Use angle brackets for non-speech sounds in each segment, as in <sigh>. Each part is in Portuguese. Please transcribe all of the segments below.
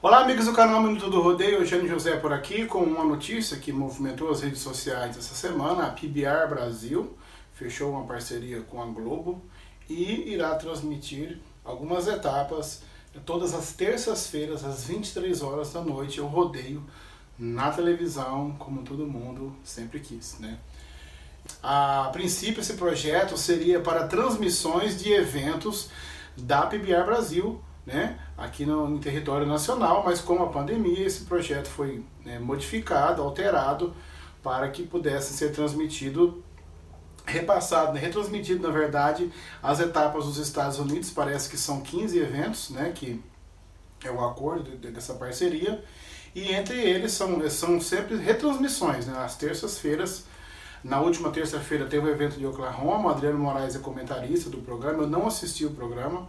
Olá, amigos do canal Minuto do Rodeio, Eugênio José por aqui com uma notícia que movimentou as redes sociais essa semana. A PBR Brasil fechou uma parceria com a Globo e irá transmitir algumas etapas todas as terças-feiras às 23 horas da noite, o rodeio na televisão, como todo mundo sempre quis, né? A princípio esse projeto seria para transmissões de eventos da PBR Brasil, né, aqui no, no território nacional, mas com a pandemia esse projeto foi né, modificado, alterado para que pudesse ser transmitido repassado, né, retransmitido na verdade as etapas dos Estados Unidos, parece que são 15 eventos, né, que é o acordo dessa parceria, e entre eles são, são sempre retransmissões, né, às terças-feiras, na última terça-feira teve o evento de Oklahoma, Adriano Moraes é comentarista do programa, eu não assisti o programa,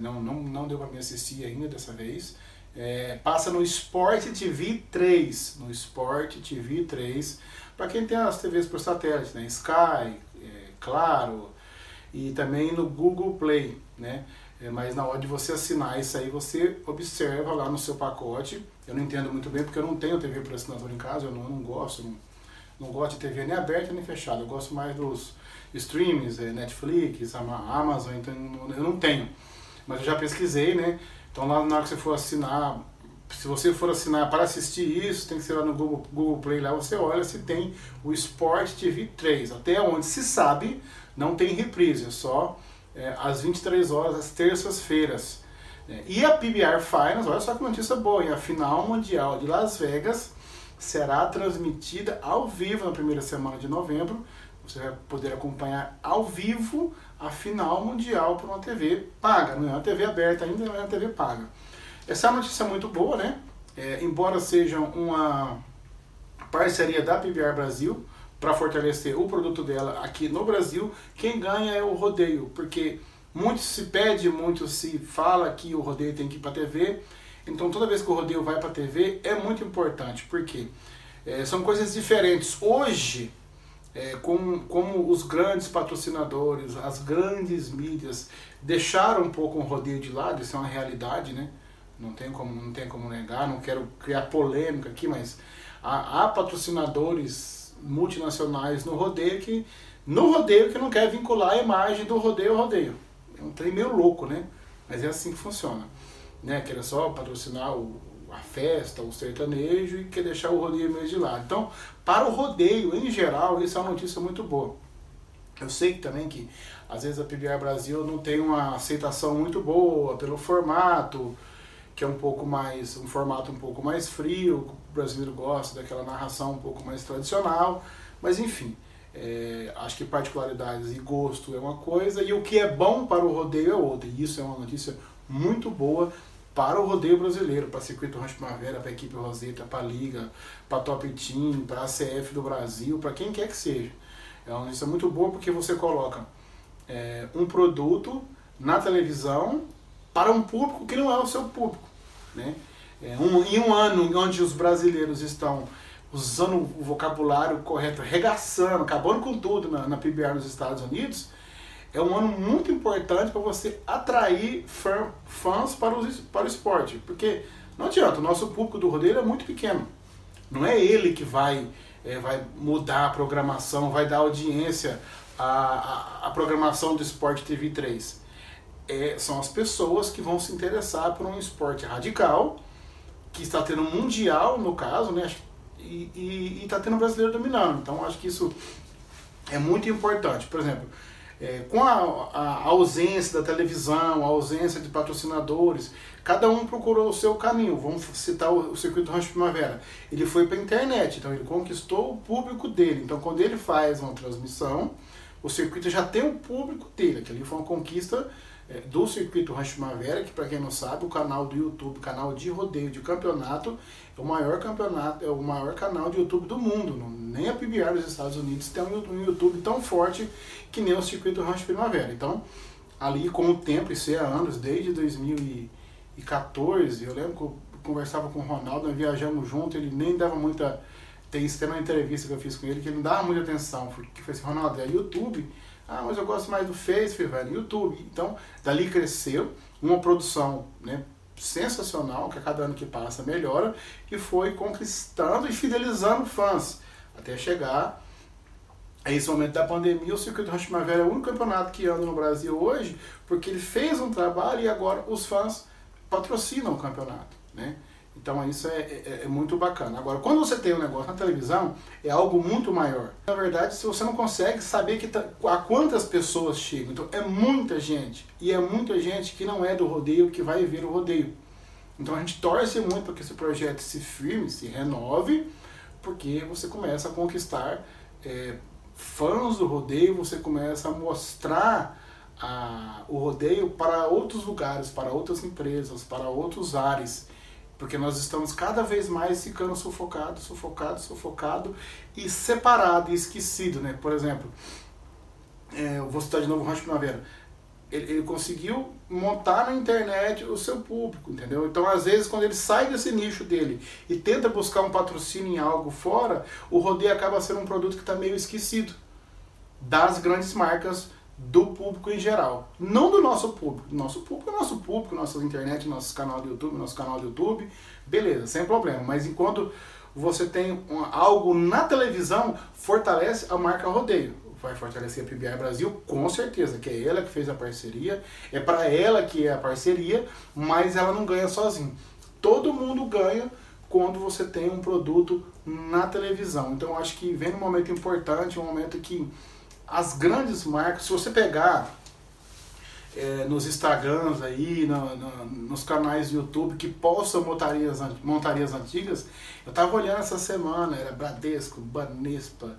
não, não, não deu para me assistir ainda dessa vez. É, passa no Sport TV 3, no Sport TV 3, para quem tem as TVs por satélite, né? Sky, é, Claro, e também no Google Play, né? É, mas na hora de você assinar isso aí, você observa lá no seu pacote. Eu não entendo muito bem porque eu não tenho TV por assinatura em casa, eu não, não gosto, não, não gosto de TV nem aberta nem fechada. Eu gosto mais dos streams, é, Netflix, Amazon, então eu não tenho mas eu já pesquisei, né? Então lá na hora que você for assinar, se você for assinar para assistir isso, tem que ser lá no Google, Google Play, lá você olha se tem o Sport TV 3. Até onde se sabe, não tem reprise, é só é, às 23 horas, às terças-feiras. É, e a PBR Finals, olha só que notícia boa, hein? a final mundial de Las Vegas será transmitida ao vivo na primeira semana de novembro. Você vai poder acompanhar ao vivo a final mundial por uma TV paga. Não é uma TV aberta ainda, é uma TV paga. Essa é uma notícia muito boa, né? É, embora seja uma parceria da PBR Brasil para fortalecer o produto dela aqui no Brasil, quem ganha é o rodeio, porque muito se pede, muito se fala que o rodeio tem que ir para TV. Então toda vez que o rodeio vai para TV é muito importante, porque é, são coisas diferentes. Hoje é, como, como os grandes patrocinadores, as grandes mídias deixaram um pouco o rodeio de lado, isso é uma realidade, né? Não tem como, não tem como negar, não quero criar polêmica aqui, mas há, há patrocinadores multinacionais no rodeio que no rodeio que não quer vincular a imagem do rodeio ao rodeio. É um trem meio louco, né? Mas é assim que funciona. Né? Quer só patrocinar o, a festa, o sertanejo e quer deixar o rodeio meio de lado. Então, para o rodeio em geral, isso é uma notícia muito boa. Eu sei também que às vezes a PBR Brasil não tem uma aceitação muito boa pelo formato, que é um pouco mais um formato um pouco mais frio, o brasileiro gosta daquela narração um pouco mais tradicional, mas enfim, é, acho que particularidades e gosto é uma coisa e o que é bom para o rodeio é outra. E isso é uma notícia muito boa para o rodeio brasileiro, para Circuito Rancho Primavera, para a equipe Roseta, para a Liga, para Top Team, para a CF do Brasil, para quem quer que seja. É uma notícia muito boa porque você coloca é, um produto na televisão para um público que não é o seu público. Né? É, um, em um ano onde os brasileiros estão usando o vocabulário correto, regaçando, acabando com tudo na, na PBR nos Estados Unidos, é um ano muito importante para você atrair fãs para o, para o esporte. Porque não adianta, o nosso público do rodeio é muito pequeno. Não é ele que vai, é, vai mudar a programação, vai dar audiência à, à, à programação do Esporte TV 3. É, são as pessoas que vão se interessar por um esporte radical, que está tendo mundial, no caso, né? E está tendo brasileiro dominando. Então acho que isso é muito importante. Por exemplo, é, com a, a, ausência da televisão, a ausência de patrocinadores, cada um procurou o seu caminho. Vamos citar o, o circuito Rancho Primavera. Ele foi para a internet, então ele conquistou o público dele. Então, quando ele faz uma transmissão, o circuito já tem o público dele. Aquilo foi uma conquista do circuito Rancho Primavera, que para quem não sabe, o canal do YouTube, canal de rodeio de campeonato, é o maior campeonato, é o maior canal de YouTube do mundo. Nem a PBR dos Estados Unidos tem um YouTube tão forte que nem o circuito Rancho Primavera. Então, ali com o tempo, isso é anos, desde 2014, eu lembro que eu conversava com o Ronaldo, nós viajamos junto, ele nem dava muita. Tem isso uma entrevista que eu fiz com ele, que ele não dava muita atenção, porque foi assim, Ronaldo, é YouTube ah, mas eu gosto mais do Facebook, velho, YouTube. Então, dali cresceu uma produção né, sensacional, que a cada ano que passa melhora, e foi conquistando e fidelizando fãs, até chegar a esse momento da pandemia, o Circuito Rancho Primavera é o único campeonato que anda no Brasil hoje, porque ele fez um trabalho e agora os fãs patrocinam o campeonato, né? Então isso é, é, é, muito bacana. Agora, quando você tem um negócio na televisão, é algo muito maior. Na verdade, se você não consegue saber que tá, a quantas pessoas chegam, então é muita gente. E é muita gente que não é do rodeio que vai ver o rodeio. Então a gente torce muito para que esse projeto se firme, se renove, porque você começa a conquistar é, fãs do rodeio, você começa a mostrar a, o rodeio para outros lugares, para outras empresas, para outros ares. Porque nós estamos cada vez mais ficando sufocado, sufocado, sufocado e separado e esquecido, né? Por exemplo, é, eu vou citar de novo o Rancho Primavera. Ele, ele, conseguiu montar na internet o seu público, entendeu? Então, às vezes, quando ele sai desse nicho dele e tenta buscar um patrocínio em algo fora, o rodeio acaba sendo um produto que está meio esquecido das grandes marcas do público em geral. Não do nosso público. Nosso público é nosso público, nossa internet, nosso canal do YouTube, nosso canal do YouTube, beleza, sem problema. Mas enquanto você tem algo na televisão, fortalece a marca Rodeio. Vai fortalecer a PBI Brasil, com certeza, que é ela que fez a parceria, é para ela que é a parceria, mas ela não ganha sozinha. Todo mundo ganha quando você tem um produto na televisão. Então acho que vem um momento importante, um momento que as grandes marcas, se você pegar é, nos Instagrams aí, no, no, nos canais do YouTube que postam montarias, montarias antigas, eu tava olhando essa semana, era Bradesco, Banespa,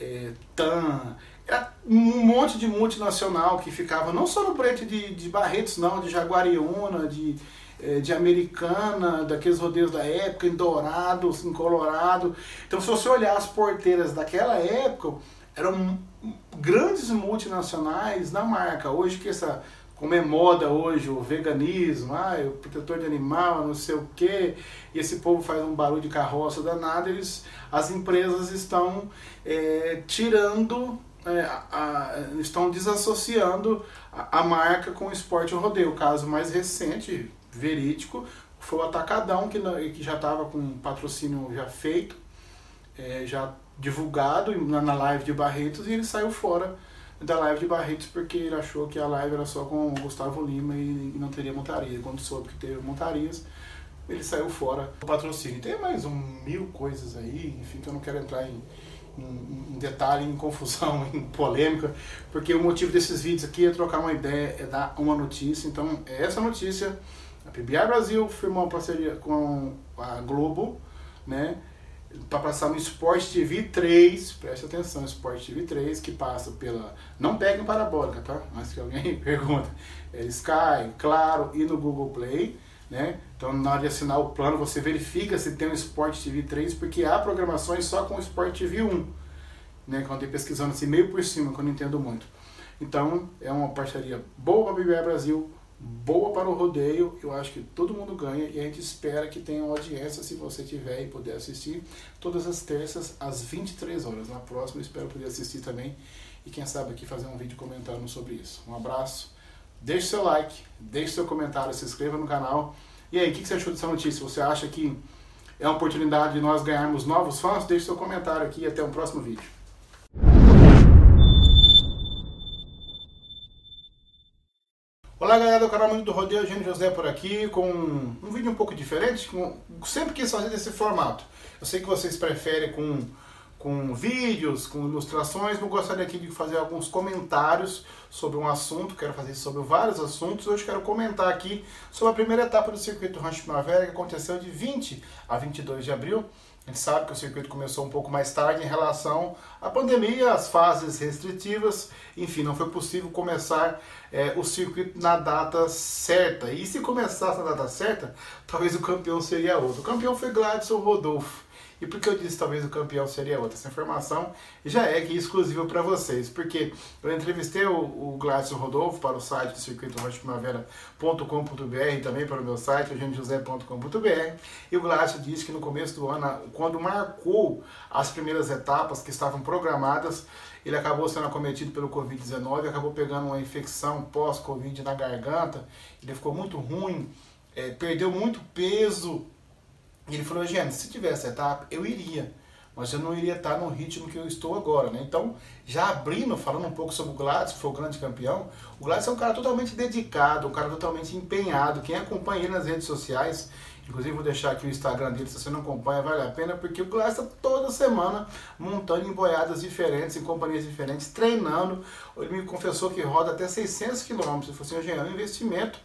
é, TAM, era um monte de multinacional que ficava não só no preto de, de Barretos, não, de Jaguariúna, de, é, de Americana, daqueles rodeios da época, em Dourado, em Colorado. Então, se você olhar as porteiras daquela época, eram grandes multinacionais na marca. Hoje que essa como é moda hoje o veganismo, ah, o protetor de animal, não sei o quê, e esse povo faz um barulho de carroça danado, eles, as empresas estão é, tirando, é, a, estão desassociando a, a, marca com o esporte rodeio. O caso mais recente, verídico, foi o Atacadão, que, que já estava com patrocínio já feito, é, já divulgado na live de Barretos e ele saiu fora da live de Barretos porque ele achou que a live era só com o Gustavo Lima e não teria montaria. Quando soube que teve montarias, ele saiu fora do patrocínio. Tem mais um mil coisas aí, enfim, que eu não quero entrar em, em, em, detalhe, em confusão, <laughs> em polêmica, porque o motivo desses vídeos aqui é trocar uma ideia, é dar uma notícia. Então, é essa notícia. A PBI Brasil firmou uma parceria com a Globo, né? Para passar no Sport TV 3, preste atenção, Sport TV 3, que passa pela. Não peguem parabólica, tá? Mas que alguém <laughs> pergunta. É Sky, Claro e no Google Play. Né? Então, na hora de assinar o plano, você verifica se tem o Sport TV 3, porque há programações só com o Sport TV 1. Né? Quando eu pesquisando assim, meio por cima, que eu não entendo muito. Então, é uma parceria boa para a BBA Brasil, boa para o rodeio, eu acho que todo mundo ganha e a gente espera que tenha audiência se você tiver e puder assistir todas as terças às 23 horas. Na próxima espero poder assistir também e quem sabe aqui fazer um vídeo comentando sobre isso. Um abraço, deixe seu like, deixe seu comentário, se inscreva no canal. E aí, o que você achou dessa notícia? Você acha que é uma oportunidade de nós ganharmos novos fãs? Deixe seu comentário aqui e até o próximo vídeo. Olá galera do canal Mundo do Rodeio, Eugênio José por aqui com um vídeo um pouco diferente, com, sempre quis fazer desse formato. Eu sei que vocês preferem com, com vídeos, com ilustrações, mas gostaria aqui de fazer alguns comentários sobre um assunto, quero fazer sobre vários assuntos. Hoje quero comentar aqui sobre a primeira etapa do Circuito Rancho Primavera que aconteceu de 20 a 22 de abril. A gente sabe que o circuito começou um pouco mais tarde em relação à pandemia, às fases restritivas, enfim, não foi possível começar é, o circuito na data certa. E se começasse na data certa, talvez o campeão seria outro. O campeão foi Gladson Rodolfo. E por que eu disse talvez o campeão seria outro? Essa informação já é aqui exclusiva para vocês, porque eu entrevistei o, o Rodolfo para o site do circuito Primavera.com.br também para o meu site, eugeniojosé.com.br, e o Gladson disse que no começo do ano, quando marcou as primeiras etapas que estavam programadas, ele acabou sendo acometido pelo Covid-19, acabou pegando uma infecção pós-Covid na garganta, ele ficou muito ruim, é, perdeu muito peso. E ele falou, gente, se tivesse etapa, eu iria mas eu não iria estar no ritmo que eu estou agora, né? Então, já abrindo, falando um pouco sobre o Gladys, que foi o grande campeão, o Gladys é um cara totalmente dedicado, um cara totalmente empenhado. Quem acompanha ele nas redes sociais, inclusive vou deixar aqui o Instagram dele, se você não acompanha, vale a pena, porque o Gladys está toda semana montando em boiadas diferentes, em companhias diferentes, treinando. Ele me confessou que roda até 600 quilômetros. Ele falou assim, é um investimento,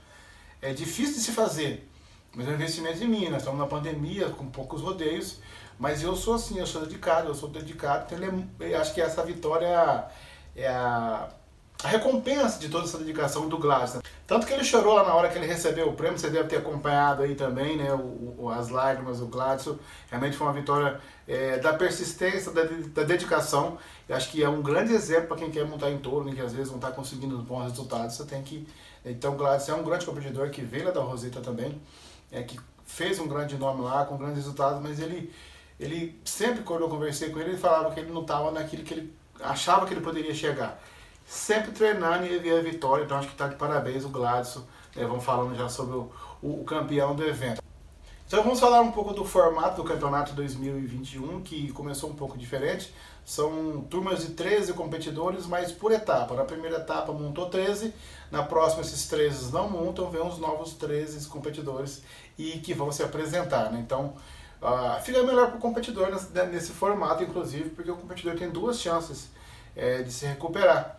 é difícil de se fazer, mas é um investimento em mim. Nós estamos na pandemia, com poucos rodeios, mas eu sou assim, eu sou dedicado, eu sou dedicado. Então é, acho que essa vitória é a, a recompensa de toda essa dedicação do Gladys. Tanto que ele chorou lá na hora que ele recebeu o prêmio, você deve ter acompanhado aí também, né, o, o as lágrimas do Gladys. Realmente foi uma vitória é, da persistência, da, da dedicação. Eu acho que é um grande exemplo para quem quer montar em torno e que às vezes não está conseguindo bons resultados. Você tem que. Então, Gladys é um grande competidor que veio lá da Roseta também, é, que fez um grande nome lá, com grandes resultados, mas ele ele sempre quando eu conversei com ele, ele falava que ele não estava naquilo que ele achava que ele poderia chegar. Sempre treinando e via vitória, então acho que está de parabéns o Gladson. Né, vamos falando já sobre o, o, campeão do evento. Então vamos falar um pouco do formato do campeonato 2021, que começou um pouco diferente. São turmas de 13 competidores, mas por etapa. Na primeira etapa montou 13, na próxima esses 13 não montam, vem os novos 13 competidores e que vão se apresentar. Né? Então Uh, fica melhor para o competidor nesse, né, nesse, formato, inclusive, porque o competidor tem duas chances é, de se recuperar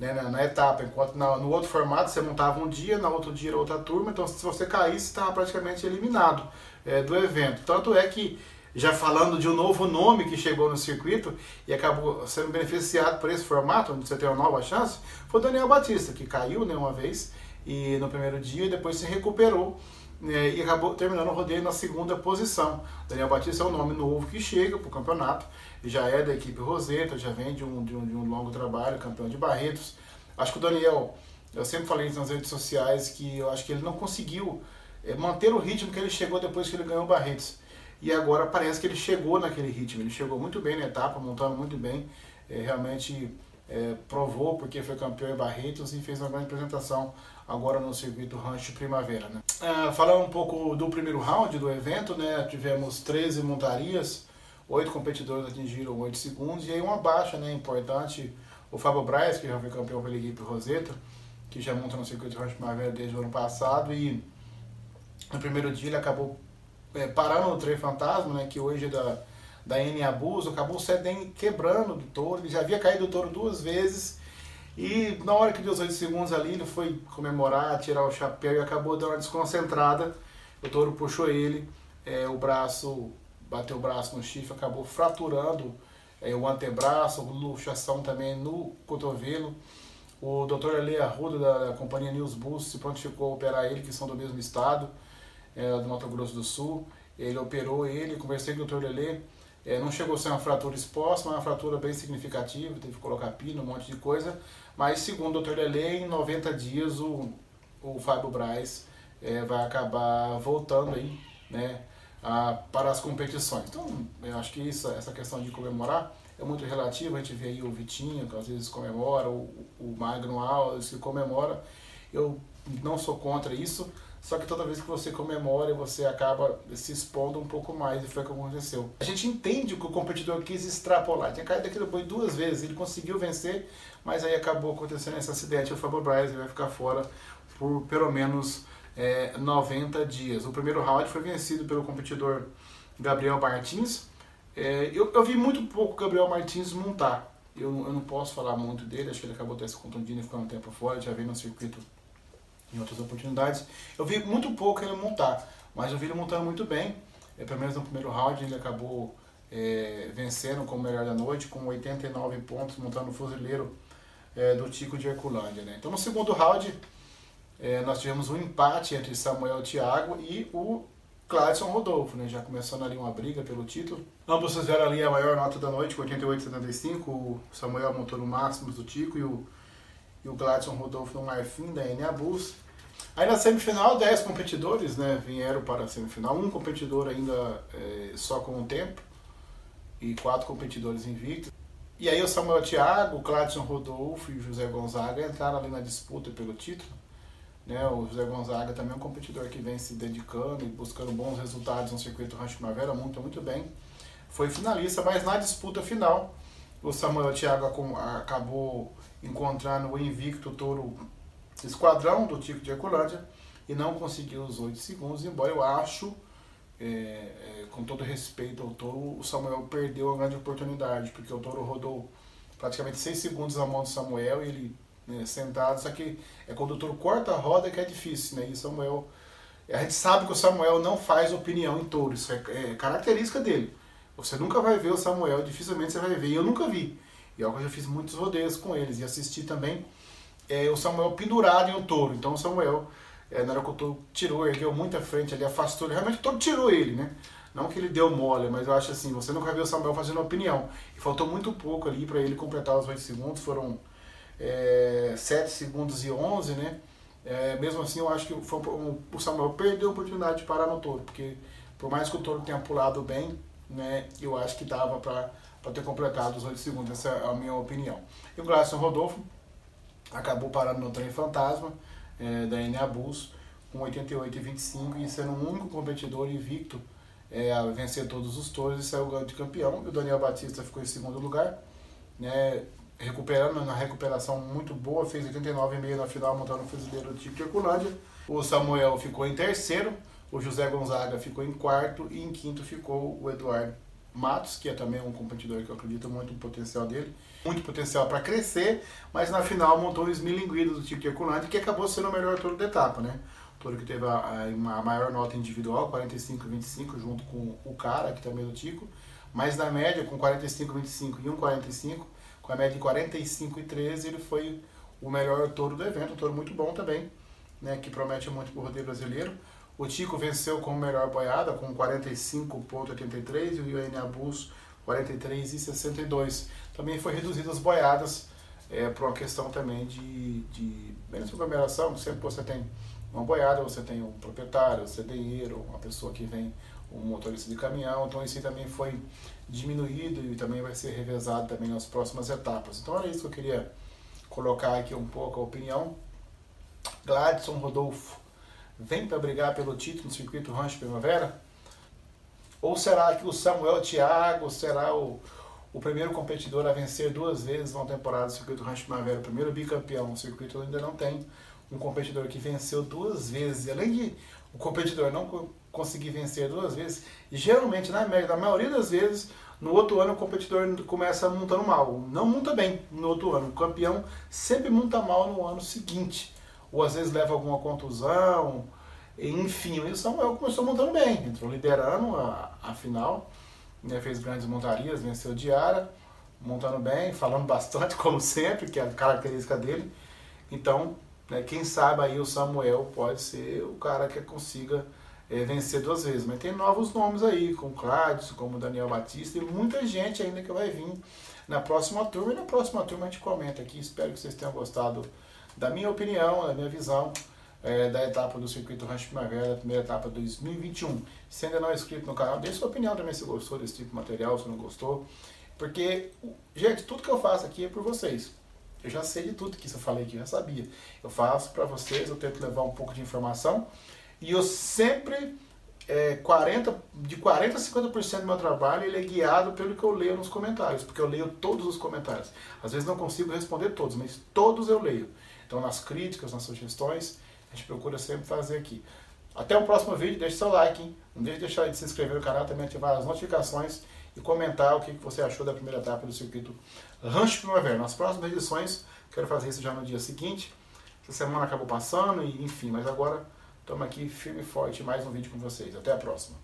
né, na, na, etapa. Enquanto na, no outro formato você montava um dia, na outro dia era outra turma, então se você caísse, estava praticamente eliminado é, do evento. Tanto é que, já falando de um novo nome que chegou no circuito e acabou sendo beneficiado por esse formato, onde você tem uma nova chance, foi o Daniel Batista, que caiu né, uma vez e no primeiro dia e depois se recuperou né, e acabou terminando o rodeio na segunda posição. Daniel Batista é um nome novo que chega para o campeonato, já é da equipe Roseta, já vem de um, de, um, de um longo trabalho, campeão de Barretos. Acho que o Daniel, eu sempre falei nas redes sociais, que eu acho que ele não conseguiu é, manter o ritmo que ele chegou depois que ele ganhou o Barretos. E agora parece que ele chegou naquele ritmo, ele chegou muito bem na etapa, montando muito bem, é, realmente é, provou porque foi campeão em Barretos e fez uma grande apresentação agora no circuito Rancho Primavera. Né? É, falando um pouco do primeiro round do evento, né, tivemos 13 montarias, oito competidores atingiram 8 segundos e aí uma baixa né, importante, o Fábio Braz, que já foi campeão pela equipe Roseta, que já monta no circuito Rancho Primavera desde o ano passado e no primeiro dia ele acabou é, parando no trem fantasma, né, que hoje é da, da N Abuso, acabou cedendo, quebrando do touro, ele já havia caído do touro duas vezes e na hora que deu os 8 segundos ali, ele foi comemorar, tirar o chapéu e acabou dando uma desconcentrada. O touro puxou ele, é, o braço, bateu o braço no chifre, acabou fraturando é, o antebraço, luxação também no cotovelo. O doutor Ele Arruda, da, da companhia News Bus, se prontificou a operar ele, que são do mesmo estado, é, do Mato Grosso do Sul. Ele operou ele, conversei com o doutor Lelê, é, não chegou a ser uma fratura exposta, mas uma fratura bem significativa, teve que colocar pino, um monte de coisa. Mas, segundo o Dr. Lele, em 90 dias o, o Fábio Braz é, vai acabar voltando aí, né, a, para as competições. Então, eu acho que isso, essa questão de comemorar é muito relativa. A gente vê aí o Vitinho, que às vezes comemora, o, o Magno Alves, que comemora. Eu não sou contra isso, só que toda vez que você comemora, você acaba se expondo um pouco mais, e foi o que aconteceu. A gente entende que o competidor quis extrapolar, tinha caído daquele boi duas vezes, ele conseguiu vencer, mas aí acabou acontecendo esse acidente. O Fábio Braz vai ficar fora por pelo menos é, 90 dias. O primeiro round foi vencido pelo competidor Gabriel Martins. É, eu, eu vi muito pouco Gabriel Martins montar. Eu, eu não posso falar muito dele, acho que ele acabou até se contundindo e ficando um tempo fora, já veio no circuito em outras oportunidades. Eu vi muito pouco ele montar, mas eu vi ele montando muito bem. É, pelo menos no primeiro round ele acabou é, vencendo como melhor da noite, com 89 pontos, montando o fuzileiro é, do Tico de Herculândia. Né? Então no segundo round é, nós tivemos um empate entre Samuel Thiago e o Cladson Rodolfo, né? já começando ali uma briga pelo título. Ambos fizeram ali a maior nota da noite, com 88,75. O Samuel montou no máximo do Tico e o, e o Gladson Rodolfo no Marfim da Eniabus. Aí na semifinal, 10 competidores né, vieram para a semifinal. Um competidor ainda é, só com o tempo e quatro competidores invictos. E aí o Samuel Thiago, o Cladson Rodolfo e o José Gonzaga entraram ali na disputa pelo título. Né? O José Gonzaga também é um competidor que vem se dedicando e buscando bons resultados no circuito Rancho Primavera, muito, muito bem. Foi finalista, mas na disputa final, o Samuel Thiago acabou encontrando o invicto touro esquadrão do Tico de Herculândia e não conseguiu os 8 segundos, embora eu acho, é, é, com todo respeito ao touro, o Samuel perdeu a grande oportunidade, porque o touro rodou praticamente 6 segundos na mão do Samuel e ele né, sentado, só que é quando o touro corta a roda que é difícil, né? E Samuel, a gente sabe que o Samuel não faz opinião em touro, isso é, é característica dele. Você nunca vai ver o Samuel, dificilmente você vai ver, e eu nunca vi. E eu já fiz muitos rodeios com eles e assisti também é, o Samuel pendurado em um touro. Então o Samuel, é, na hora que o touro tirou, ergueu muito à frente, ele afastou, realmente o touro tirou ele, né? Não que ele deu mole, mas eu acho assim, você nunca viu o Samuel fazendo opinião. E faltou muito pouco ali para ele completar os 8 segundos, foram é, 7 segundos e 11, né? É, mesmo assim, eu acho que foi um, o Samuel perdeu a oportunidade de parar no touro, porque por mais que o touro tenha pulado bem, né, eu acho que dava para ter completado os 8 segundos, essa é a minha opinião. E o Glasson Rodolfo acabou parando no trem fantasma é, da Eneabus com 88 e 25 e sendo o único competidor invicto é, a vencer todos os touros e saiu de campeão. E o Daniel Batista ficou em segundo lugar, né, recuperando na recuperação muito boa, fez 89,5 na final, montando o fuzileiro do tipo de Herculândia. O Samuel ficou em terceiro, o José Gonzaga ficou em quarto e em quinto ficou o Eduardo Matos, que é também um competidor que eu acredito muito no potencial dele. Muito potencial para crescer, mas na final montou o esmilinguido do tipo Herculândia, que acabou sendo o melhor touro da etapa, né? O touro que teve a, a, a maior nota individual, 45,25, junto com o cara, que também é do Tico. Mas na média, com 45,25 e 1,45, com a média de 45,13, ele foi o melhor touro do evento, um touro muito bom também, né? Que promete muito para o rodeio brasileiro. O Tico venceu com melhor boiada, com 45,83 e o Ione Abus 43,62. Também foi reduzido as boiadas é, por uma questão também de, de menos aglomeração, sempre você tem uma boiada, você tem um proprietário, um cedeiro, uma pessoa que vem, um motorista de caminhão, então isso também foi diminuído e também vai ser revezado também nas próximas etapas. Então era isso que eu queria colocar aqui um pouco a opinião. Gladson Rodolfo vem para brigar pelo título no circuito Rancho Primavera? Ou será que o Samuel Thiago será o, o primeiro competidor a vencer duas vezes uma temporada do circuito Rancho Primavera, o primeiro bicampeão? O circuito ainda não tem um competidor que venceu duas vezes. Além de o competidor não conseguir vencer duas vezes, geralmente, na média, na maioria das vezes, no outro ano o competidor começa montando mal. Não monta bem no outro ano. O campeão sempre monta mal no ano seguinte ou às vezes leva alguma contusão, enfim, o Samuel começou montando bem, entrou liderando a, a final, né, fez grandes montarias, venceu Diara, montando bem, <laughs> falando bastante, como sempre, que é a característica dele. Então, né, quem sabe aí o Samuel pode ser o cara que consiga é, vencer duas vezes. Mas tem novos nomes aí, como Cláudio, como Daniel Batista, e muita gente ainda que vai vir na próxima turma. E na próxima turma a gente comenta aqui. Espero que vocês tenham gostado da minha opinião, da minha visão é, da etapa do Circuito Rancho Primavera, primeira etapa 2021. Se ainda não é inscrito no canal, dê sua opinião também se gostou desse tipo de material, se não gostou. Porque, gente, tudo que eu faço aqui é por vocês. Eu já sei de tudo que eu falei aqui, eu já sabia. Eu faço para vocês, eu tento levar um pouco de informação. E eu sempre, é, 40, de 40% a 50% do meu trabalho ele é guiado pelo que eu leio nos comentários. Porque eu leio todos os comentários. Às vezes não consigo responder todos, mas todos eu leio. Então, nas críticas, nas sugestões, a gente procura sempre fazer aqui. Até o próximo vídeo, deixe seu like, hein? Não deixe de deixar de se inscrever no canal, também ativar as notificações e comentar o que você achou da primeira etapa do circuito Rancho Primavera. Nas próximas edições, quero fazer isso já no dia seguinte. Essa semana acabou passando, e enfim, mas agora estamos aqui firme e forte mais um vídeo com vocês. Até a próxima.